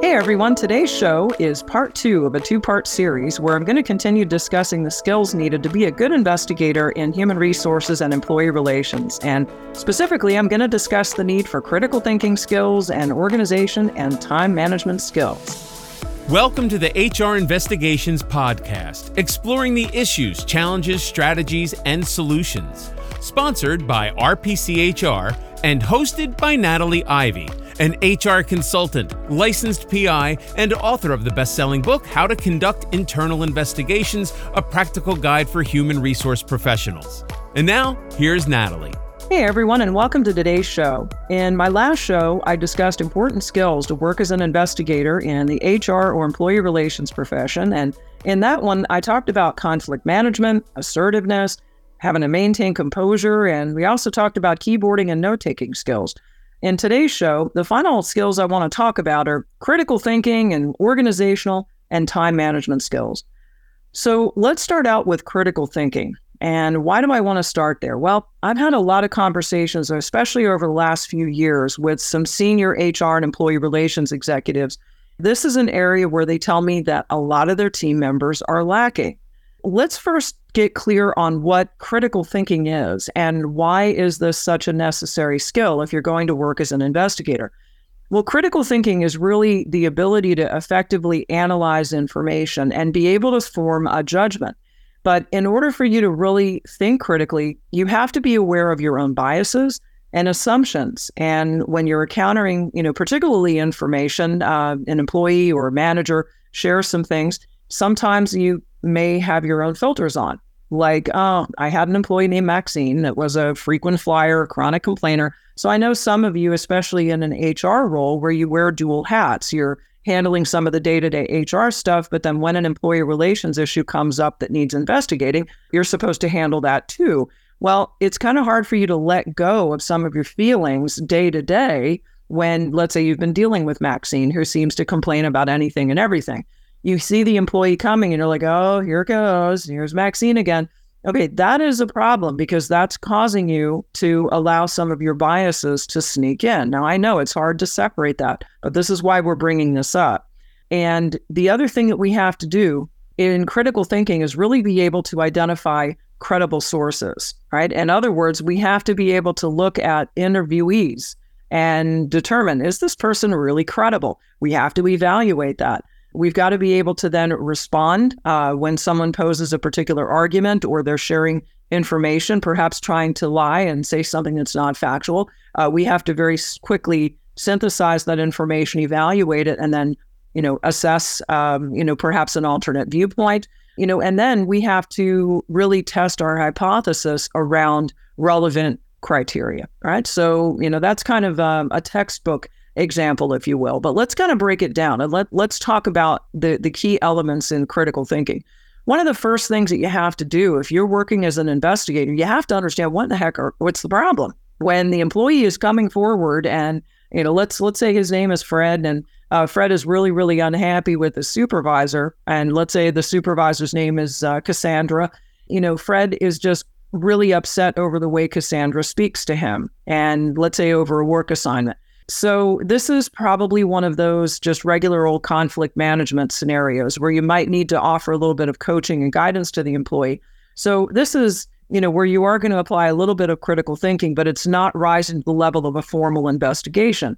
Hey everyone, today's show is part two of a two part series where I'm going to continue discussing the skills needed to be a good investigator in human resources and employee relations. And specifically, I'm going to discuss the need for critical thinking skills and organization and time management skills. Welcome to the HR Investigations Podcast, exploring the issues, challenges, strategies, and solutions. Sponsored by RPCHR and hosted by Natalie Ivey an HR consultant, licensed PI, and author of the best selling book, How to Conduct Internal Investigations A Practical Guide for Human Resource Professionals. And now, here's Natalie. Hey everyone, and welcome to today's show. In my last show, I discussed important skills to work as an investigator in the HR or employee relations profession. And in that one, I talked about conflict management, assertiveness, having to maintain composure, and we also talked about keyboarding and note taking skills. In today's show, the final skills I want to talk about are critical thinking and organizational and time management skills. So let's start out with critical thinking. And why do I want to start there? Well, I've had a lot of conversations, especially over the last few years, with some senior HR and employee relations executives. This is an area where they tell me that a lot of their team members are lacking. Let's first get clear on what critical thinking is and why is this such a necessary skill if you're going to work as an investigator. Well, critical thinking is really the ability to effectively analyze information and be able to form a judgment. But in order for you to really think critically, you have to be aware of your own biases and assumptions. And when you're encountering, you know, particularly information, uh, an employee or a manager shares some things, sometimes you may have your own filters on. Like, oh, I had an employee named Maxine that was a frequent flyer, chronic complainer. So I know some of you, especially in an HR role where you wear dual hats, you're handling some of the day to day HR stuff. But then when an employee relations issue comes up that needs investigating, you're supposed to handle that too. Well, it's kind of hard for you to let go of some of your feelings day to day when, let's say, you've been dealing with Maxine, who seems to complain about anything and everything you see the employee coming and you're like, oh, here goes. Here's Maxine again. Okay, that is a problem because that's causing you to allow some of your biases to sneak in. Now, I know it's hard to separate that, but this is why we're bringing this up. And the other thing that we have to do in critical thinking is really be able to identify credible sources, right? In other words, we have to be able to look at interviewees and determine is this person really credible? We have to evaluate that. We've got to be able to then respond uh, when someone poses a particular argument or they're sharing information, perhaps trying to lie and say something that's not factual. Uh, we have to very quickly synthesize that information, evaluate it, and then you know assess um, you know perhaps an alternate viewpoint. You know, and then we have to really test our hypothesis around relevant criteria, right? So, you know, that's kind of um, a textbook example, if you will. But let's kind of break it down and let, let's talk about the, the key elements in critical thinking. One of the first things that you have to do if you're working as an investigator, you have to understand what the heck are what's the problem. When the employee is coming forward and you know, let's let's say his name is Fred, and uh, Fred is really really unhappy with the supervisor, and let's say the supervisor's name is uh, Cassandra. You know, Fred is just really upset over the way Cassandra speaks to him, and let's say over a work assignment. So, this is probably one of those just regular old conflict management scenarios where you might need to offer a little bit of coaching and guidance to the employee. So, this is, you know, where you are going to apply a little bit of critical thinking, but it's not rising to the level of a formal investigation.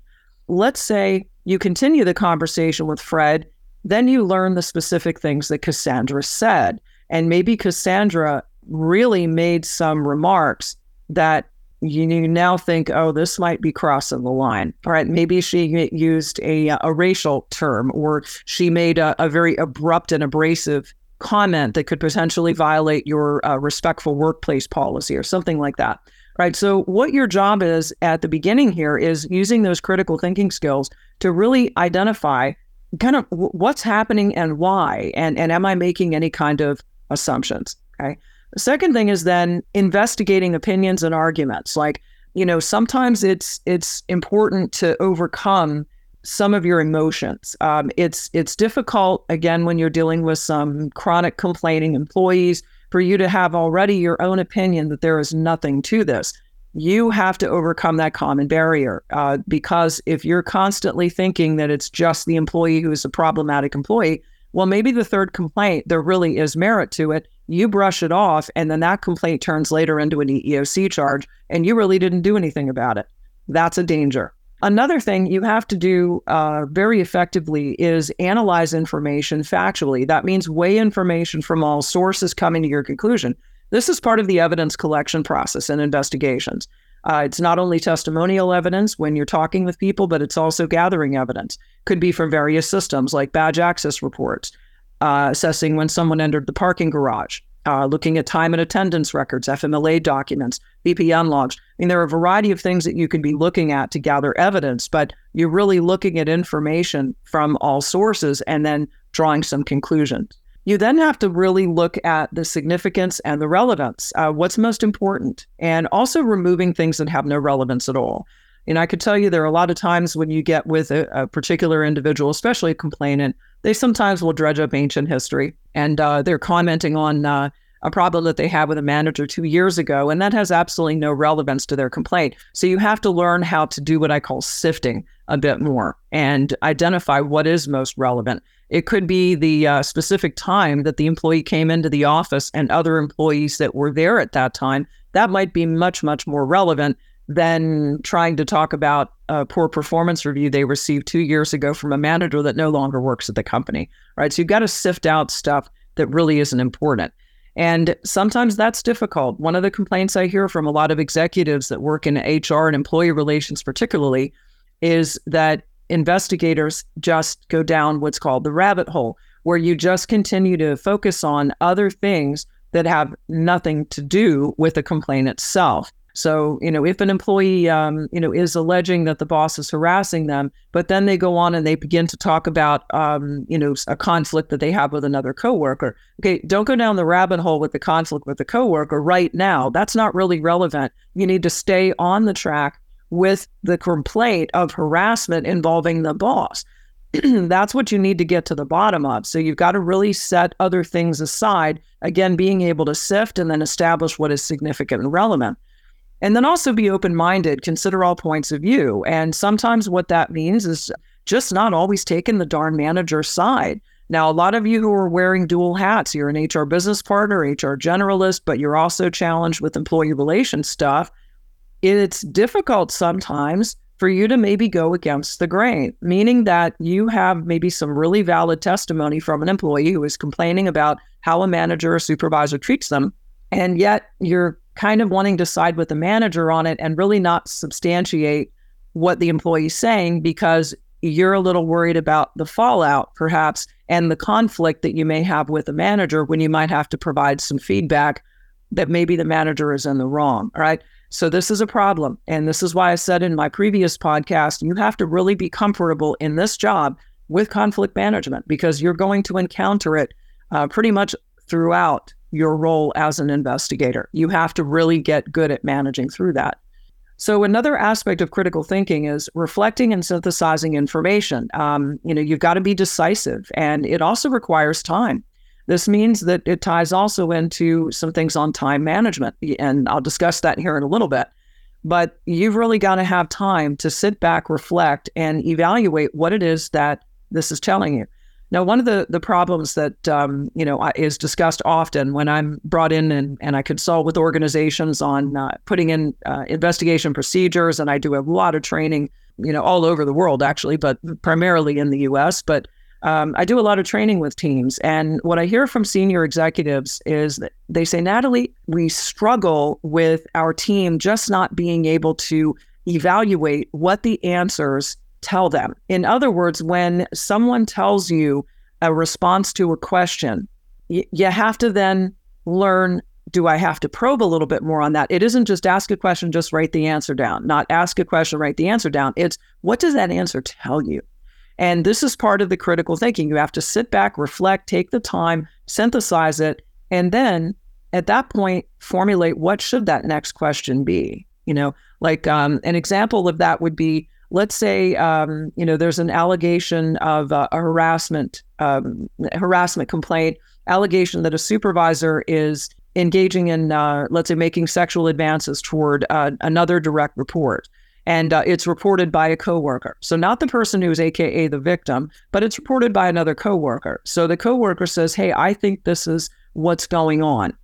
Let's say you continue the conversation with Fred, then you learn the specific things that Cassandra said. And maybe Cassandra really made some remarks that you now think, oh, this might be crossing the line. All right, maybe she used a, a racial term or she made a, a very abrupt and abrasive comment that could potentially violate your uh, respectful workplace policy or something like that. Right. So, what your job is at the beginning here is using those critical thinking skills to really identify kind of what's happening and why, and and am I making any kind of assumptions? Okay. The second thing is then investigating opinions and arguments. Like, you know, sometimes it's it's important to overcome some of your emotions. Um, it's it's difficult again when you're dealing with some chronic complaining employees for you to have already your own opinion that there is nothing to this. you have to overcome that common barrier uh, because if you're constantly thinking that it's just the employee who is a problematic employee, well, maybe the third complaint, there really is merit to it. You brush it off, and then that complaint turns later into an EEOC charge, and you really didn't do anything about it. That's a danger. Another thing you have to do uh, very effectively is analyze information factually. That means weigh information from all sources coming to your conclusion. This is part of the evidence collection process in investigations. Uh, it's not only testimonial evidence when you're talking with people, but it's also gathering evidence. Could be from various systems like badge access reports, uh, assessing when someone entered the parking garage, uh, looking at time and attendance records, FMLA documents, VPN logs. I mean, there are a variety of things that you can be looking at to gather evidence, but you're really looking at information from all sources and then drawing some conclusions. You then have to really look at the significance and the relevance, uh, what's most important, and also removing things that have no relevance at all. And I could tell you there are a lot of times when you get with a, a particular individual, especially a complainant, they sometimes will dredge up ancient history and uh, they're commenting on uh, a problem that they had with a manager two years ago, and that has absolutely no relevance to their complaint. So you have to learn how to do what I call sifting a bit more and identify what is most relevant. It could be the uh, specific time that the employee came into the office and other employees that were there at that time. That might be much, much more relevant than trying to talk about a poor performance review they received two years ago from a manager that no longer works at the company. Right. So you've got to sift out stuff that really isn't important. And sometimes that's difficult. One of the complaints I hear from a lot of executives that work in HR and employee relations, particularly, is that investigators just go down what's called the rabbit hole, where you just continue to focus on other things that have nothing to do with the complaint itself. So, you know, if an employee, um, you know, is alleging that the boss is harassing them, but then they go on and they begin to talk about, um, you know, a conflict that they have with another coworker. Okay, don't go down the rabbit hole with the conflict with the coworker right now. That's not really relevant. You need to stay on the track with the complaint of harassment involving the boss. That's what you need to get to the bottom of. So you've got to really set other things aside. Again, being able to sift and then establish what is significant and relevant. And then also be open minded, consider all points of view. And sometimes what that means is just not always taking the darn manager's side. Now, a lot of you who are wearing dual hats, you're an HR business partner, HR generalist, but you're also challenged with employee relations stuff it's difficult sometimes for you to maybe go against the grain, meaning that you have maybe some really valid testimony from an employee who is complaining about how a manager or supervisor treats them. And yet you're kind of wanting to side with the manager on it and really not substantiate what the employee's saying because you're a little worried about the fallout, perhaps, and the conflict that you may have with the manager when you might have to provide some feedback that maybe the manager is in the wrong. All right. So this is a problem. And this is why I said in my previous podcast, you have to really be comfortable in this job with conflict management because you're going to encounter it uh, pretty much throughout your role as an investigator. You have to really get good at managing through that. So another aspect of critical thinking is reflecting and synthesizing information. Um, you know, you've got to be decisive, and it also requires time. This means that it ties also into some things on time management. And I'll discuss that here in a little bit. But you've really got to have time to sit back, reflect, and evaluate what it is that this is telling you. Now, one of the, the problems that um, you know is discussed often when I'm brought in and, and I consult with organizations on uh, putting in uh, investigation procedures, and I do a lot of training, you know, all over the world actually, but primarily in the U.S. But um, I do a lot of training with teams. And what I hear from senior executives is that they say, Natalie, we struggle with our team just not being able to evaluate what the answers tell them. In other words, when someone tells you a response to a question, y- you have to then learn do I have to probe a little bit more on that? It isn't just ask a question, just write the answer down, not ask a question, write the answer down. It's what does that answer tell you? And this is part of the critical thinking. You have to sit back, reflect, take the time, synthesize it, and then at that point, formulate what should that next question be. You know, like um, an example of that would be let's say um, you know there's an allegation of uh, a harassment um, harassment complaint allegation that a supervisor is engaging in, uh, let's say, making sexual advances toward uh, another direct report. And uh, it's reported by a coworker. So not the person who's AKA the victim, but it's reported by another coworker. So the coworker says, "Hey, I think this is what's going on."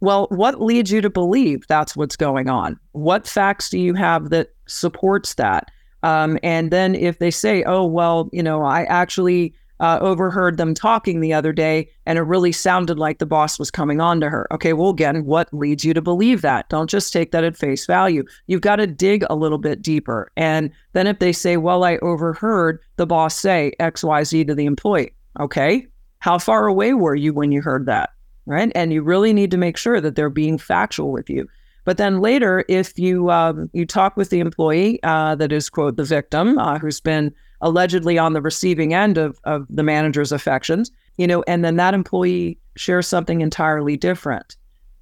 Well, what leads you to believe that's what's going on? What facts do you have that supports that? Um, and then if they say, "Oh, well, you know, I actually uh, overheard them talking the other day, and it really sounded like the boss was coming on to her. Okay, well, again, what leads you to believe that? Don't just take that at face value. You've got to dig a little bit deeper. And then if they say, well, I overheard the boss say XYZ to the employee, okay, how far away were you when you heard that? Right. And you really need to make sure that they're being factual with you. But then later, if you um, you talk with the employee uh, that is quote the victim uh, who's been allegedly on the receiving end of, of the manager's affections, you know, and then that employee shares something entirely different.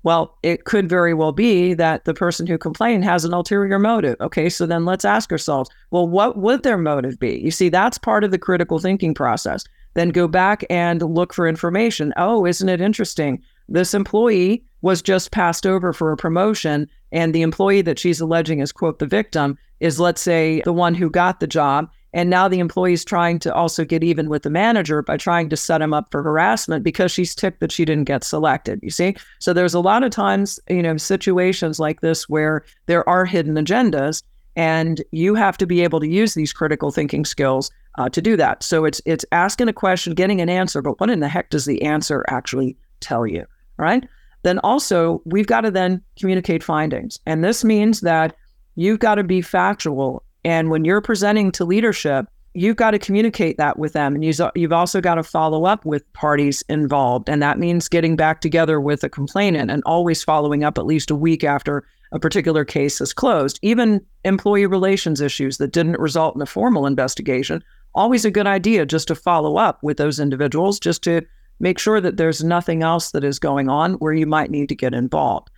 Well, it could very well be that the person who complained has an ulterior motive. Okay, so then let's ask ourselves, well, what would their motive be? You see, that's part of the critical thinking process. Then go back and look for information. Oh, isn't it interesting? This employee was just passed over for a promotion, and the employee that she's alleging is, quote, the victim is, let's say, the one who got the job. And now the employee is trying to also get even with the manager by trying to set him up for harassment because she's ticked that she didn't get selected. You see? So there's a lot of times, you know, situations like this where there are hidden agendas and you have to be able to use these critical thinking skills uh, to do that. So it's it's asking a question, getting an answer, but what in the heck does the answer actually tell you? Right? Then also we've got to then communicate findings, and this means that you've got to be factual and when you're presenting to leadership, you've got to communicate that with them. And you've also got to follow up with parties involved. And that means getting back together with a complainant and always following up at least a week after a particular case is closed. Even employee relations issues that didn't result in a formal investigation, always a good idea just to follow up with those individuals, just to make sure that there's nothing else that is going on where you might need to get involved.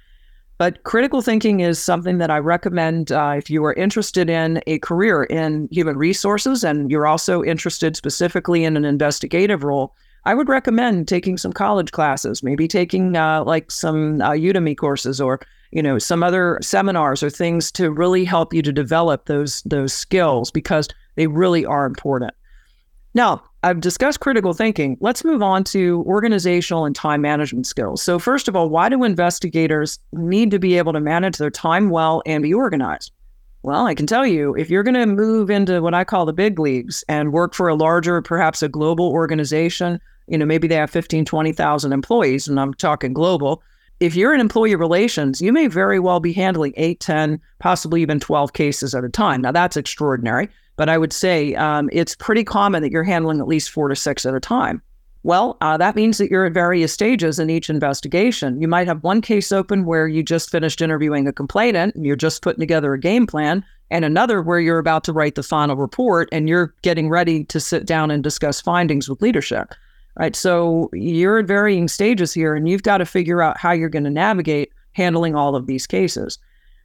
But critical thinking is something that I recommend uh, if you are interested in a career in human resources and you're also interested specifically in an investigative role. I would recommend taking some college classes, maybe taking uh, like some uh, Udemy courses or you know some other seminars or things to really help you to develop those those skills because they really are important. Now, I've discussed critical thinking. Let's move on to organizational and time management skills. So, first of all, why do investigators need to be able to manage their time well and be organized? Well, I can tell you, if you're going to move into what I call the big leagues and work for a larger, perhaps a global organization, you know, maybe they have 15, 20,000 employees, and I'm talking global. If you're in employee relations, you may very well be handling 8, 10, possibly even 12 cases at a time. Now, that's extraordinary. But I would say um, it's pretty common that you're handling at least four to six at a time. Well, uh, that means that you're at various stages in each investigation. You might have one case open where you just finished interviewing a complainant and you're just putting together a game plan, and another where you're about to write the final report and you're getting ready to sit down and discuss findings with leadership. Right. So you're at varying stages here, and you've got to figure out how you're going to navigate handling all of these cases.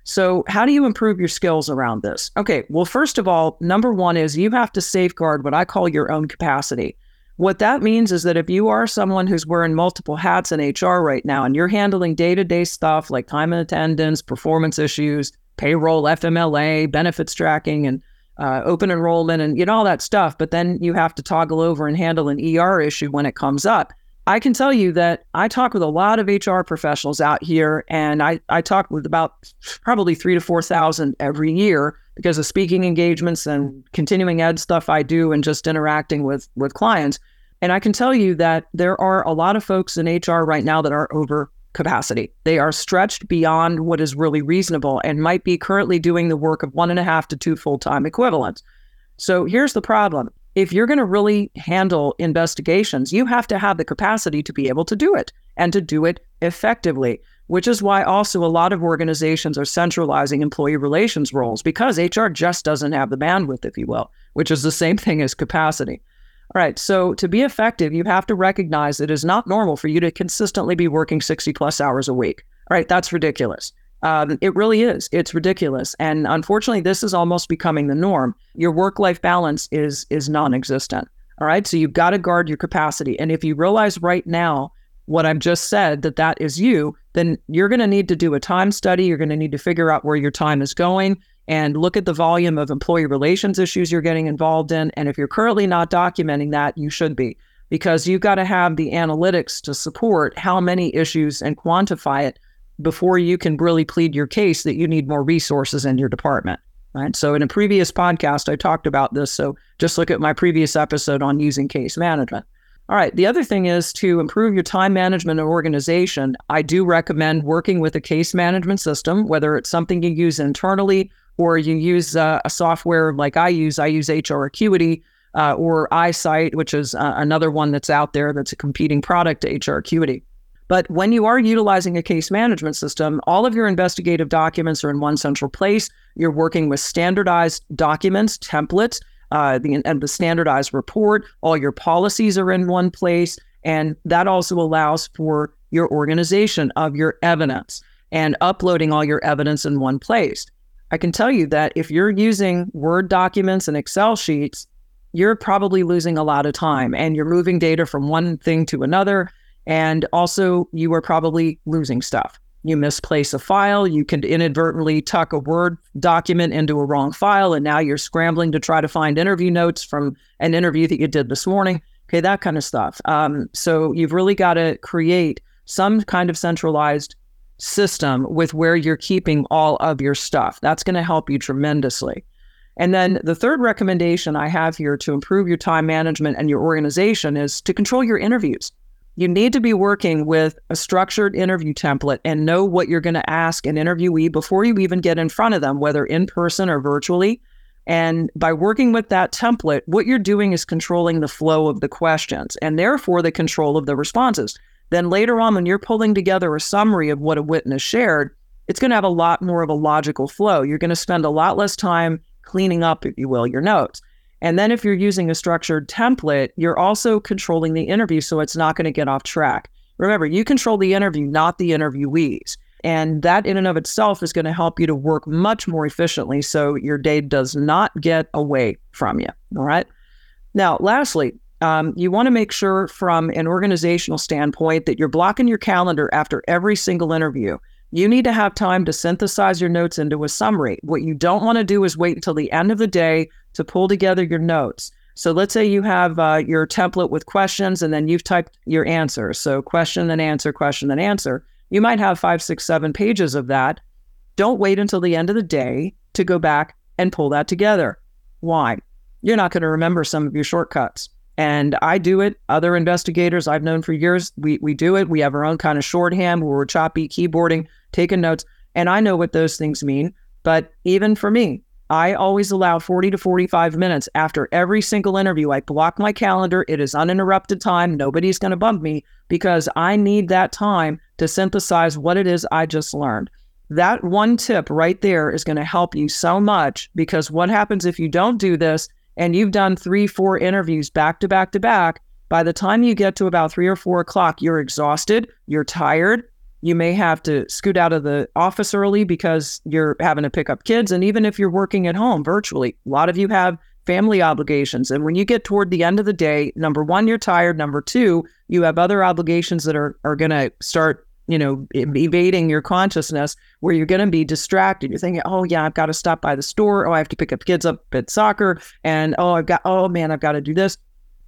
So, how do you improve your skills around this? Okay, well, first of all, number one is you have to safeguard what I call your own capacity. What that means is that if you are someone who's wearing multiple hats in HR right now and you're handling day to day stuff like time and attendance, performance issues, payroll, FMLA, benefits tracking, and uh, open enrollment, and you know all that stuff, but then you have to toggle over and handle an ER issue when it comes up. I can tell you that I talk with a lot of HR professionals out here, and I, I talk with about probably three to 4,000 every year because of speaking engagements and continuing ed stuff I do and just interacting with, with clients. And I can tell you that there are a lot of folks in HR right now that are over capacity. They are stretched beyond what is really reasonable and might be currently doing the work of one and a half to two full time equivalents. So here's the problem if you're going to really handle investigations, you have to have the capacity to be able to do it and to do it effectively, which is why also a lot of organizations are centralizing employee relations roles because HR just doesn't have the bandwidth, if you will, which is the same thing as capacity. All right, so to be effective, you have to recognize it is not normal for you to consistently be working 60 plus hours a week. All right, that's ridiculous. Um, it really is. It's ridiculous, and unfortunately, this is almost becoming the norm. Your work-life balance is is non-existent. All right, so you've got to guard your capacity, and if you realize right now what I've just said, that that is you, then you're going to need to do a time study. You're going to need to figure out where your time is going and look at the volume of employee relations issues you're getting involved in. And if you're currently not documenting that, you should be, because you've got to have the analytics to support how many issues and quantify it before you can really plead your case that you need more resources in your department. Right. So in a previous podcast, I talked about this. So just look at my previous episode on using case management. All right. The other thing is to improve your time management and organization. I do recommend working with a case management system, whether it's something you use internally or you use uh, a software like I use. I use HR Acuity uh, or iSight, which is uh, another one that's out there that's a competing product to HR Acuity. But when you are utilizing a case management system, all of your investigative documents are in one central place. You're working with standardized documents, templates, uh, the, and the standardized report. All your policies are in one place. And that also allows for your organization of your evidence and uploading all your evidence in one place. I can tell you that if you're using Word documents and Excel sheets, you're probably losing a lot of time and you're moving data from one thing to another. And also, you are probably losing stuff. You misplace a file, you can inadvertently tuck a Word document into a wrong file, and now you're scrambling to try to find interview notes from an interview that you did this morning. Okay, that kind of stuff. Um, so, you've really got to create some kind of centralized system with where you're keeping all of your stuff. That's going to help you tremendously. And then the third recommendation I have here to improve your time management and your organization is to control your interviews you need to be working with a structured interview template and know what you're going to ask an interviewee before you even get in front of them, whether in person or virtually. And by working with that template, what you're doing is controlling the flow of the questions and therefore the control of the responses. Then later on, when you're pulling together a summary of what a witness shared, it's going to have a lot more of a logical flow. You're going to spend a lot less time cleaning up, if you will, your notes. And then if you're using a structured template, you're also controlling the interview so it's not going to get off track. Remember, you control the interview, not the interviewees. And that in and of itself is going to help you to work much more efficiently so your day does not get away from you. All right. Now, lastly, um, you want to make sure from an organizational standpoint that you're blocking your calendar after every single interview. You need to have time to synthesize your notes into a summary. What you don't want to do is wait until the end of the day to pull together your notes. So let's say you have uh, your template with questions and then you've typed your answer. So question and answer, question and answer. You might have five, six, seven pages of that. Don't wait until the end of the day to go back and pull that together. Why? You're not going to remember some of your shortcuts. And I do it. Other investigators I've known for years, we, we do it. We have our own kind of shorthand where we're choppy keyboarding taking notes, and I know what those things mean. But even for me, I always allow 40 to 45 minutes after every single interview. I block my calendar. It is uninterrupted time. Nobody's going to bump me because I need that time to synthesize what it is I just learned. That one tip right there is going to help you so much because what happens if you don't do this and you've done three, four interviews back to back to back? By the time you get to about three or four o'clock, you're exhausted, you're tired, you may have to scoot out of the office early because you're having to pick up kids. And even if you're working at home virtually, a lot of you have family obligations. And when you get toward the end of the day, number one, you're tired. Number two, you have other obligations that are, are going to start, you know, evading your consciousness where you're going to be distracted. You're thinking, oh, yeah, I've got to stop by the store. Oh, I have to pick up kids up at soccer. And oh, I've got, oh, man, I've got to do this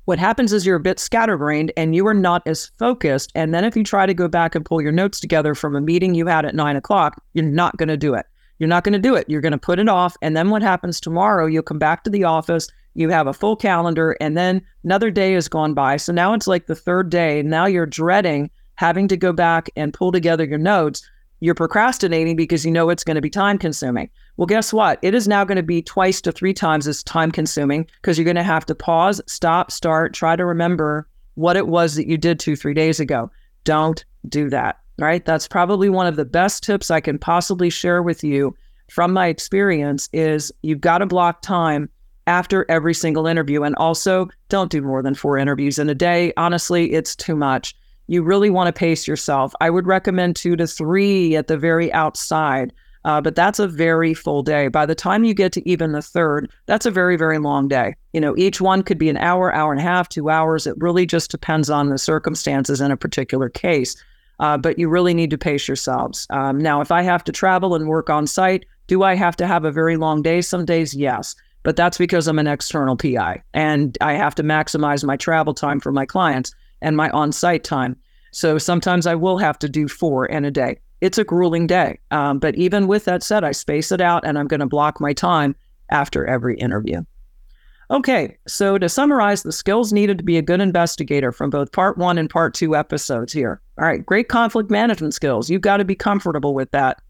what happens is you're a bit scatterbrained and you are not as focused. And then if you try to go back and pull your notes together from a meeting you had at nine o'clock, you're not going to do it. You're not going to do it. You're going to put it off. And then what happens tomorrow, you'll come back to the office, you have a full calendar, and then another day has gone by. So now it's like the third day. Now you're dreading having to go back and pull together your notes you're procrastinating because you know it's going to be time consuming. Well, guess what? It is now going to be twice to three times as time consuming because you're going to have to pause, stop, start, try to remember what it was that you did two, three days ago. Don't do that. Right. That's probably one of the best tips I can possibly share with you from my experience is you've got to block time after every single interview. And also don't do more than four interviews in a day. Honestly, it's too much you really want to pace yourself. I would recommend two to three at the very outside. Uh, but that's a very full day. By the time you get to even the third, that's a very, very long day. You know, each one could be an hour, hour and a half, two hours. It really just depends on the circumstances in a particular case. Uh, but you really need to pace yourselves. Um, now, if I have to travel and work on site, do I have to have a very long day? Some days, yes. But that's because I'm an external PI and I have to maximize my travel time for my clients and my on site time. So sometimes I will have to do four in a day it's a grueling day. Um, but even with that said, I space it out and I'm going to block my time after every interview. Okay, so to summarize the skills needed to be a good investigator from both part one and part two episodes here. All right, great conflict management skills. You've got to be comfortable with that.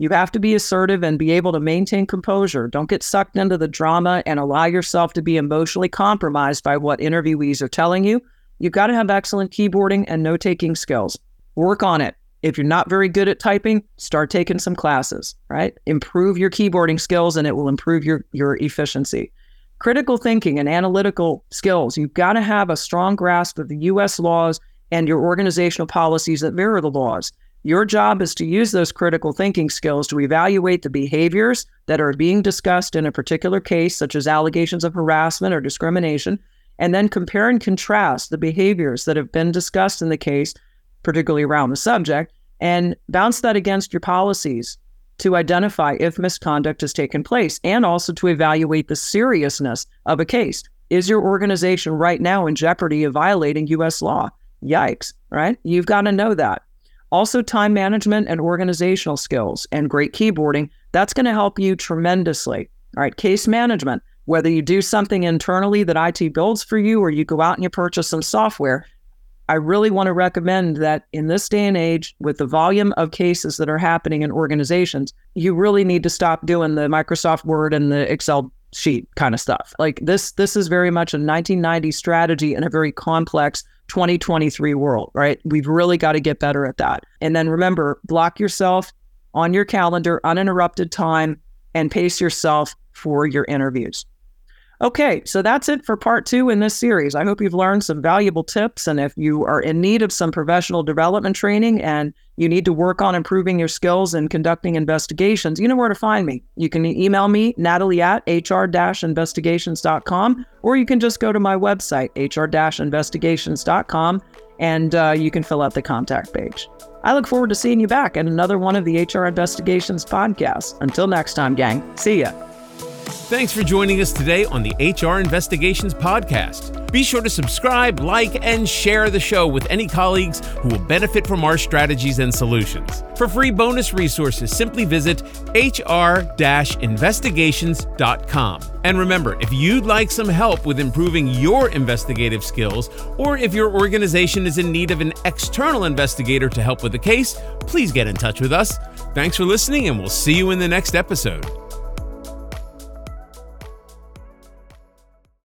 You have to be assertive and be able to maintain composure. Don't get sucked into the drama and allow yourself to be emotionally compromised by what interviewees are telling you. You've got to have excellent keyboarding and note taking skills. Work on it. If you're not very good at typing, start taking some classes, right? Improve your keyboarding skills and it will improve your, your efficiency. Critical thinking and analytical skills. You've got to have a strong grasp of the US laws and your organizational policies that mirror the laws. Your job is to use those critical thinking skills to evaluate the behaviors that are being discussed in a particular case, such as allegations of harassment or discrimination, and then compare and contrast the behaviors that have been discussed in the case particularly around the subject, and bounce that against your policies to identify if misconduct has taken place and also to evaluate the seriousness of a case. Is your organization right now in jeopardy of violating US law? Yikes, right? You've got to know that. Also, time management and organizational skills and great keyboarding, that's going to help you tremendously. All right, case management, whether you do something internally that IT builds for you or you go out and you purchase some software, I really want to recommend that in this day and age, with the volume of cases that are happening in organizations, you really need to stop doing the Microsoft Word and the Excel sheet kind of stuff. Like this, this is very much a 1990 strategy in a very complex 2023 world, right? We've really got to get better at that. And then remember, block yourself on your calendar, uninterrupted time, and pace yourself for your interviews. Okay, so that's it for part two in this series. I hope you've learned some valuable tips. And if you are in need of some professional development training and you need to work on improving your skills in conducting investigations, you know where to find me. You can email me, natalie at hr investigations.com, or you can just go to my website, hr investigations.com, and uh, you can fill out the contact page. I look forward to seeing you back at another one of the HR Investigations podcasts. Until next time, gang, see ya. Thanks for joining us today on the HR Investigations Podcast. Be sure to subscribe, like, and share the show with any colleagues who will benefit from our strategies and solutions. For free bonus resources, simply visit hr investigations.com. And remember, if you'd like some help with improving your investigative skills, or if your organization is in need of an external investigator to help with the case, please get in touch with us. Thanks for listening, and we'll see you in the next episode.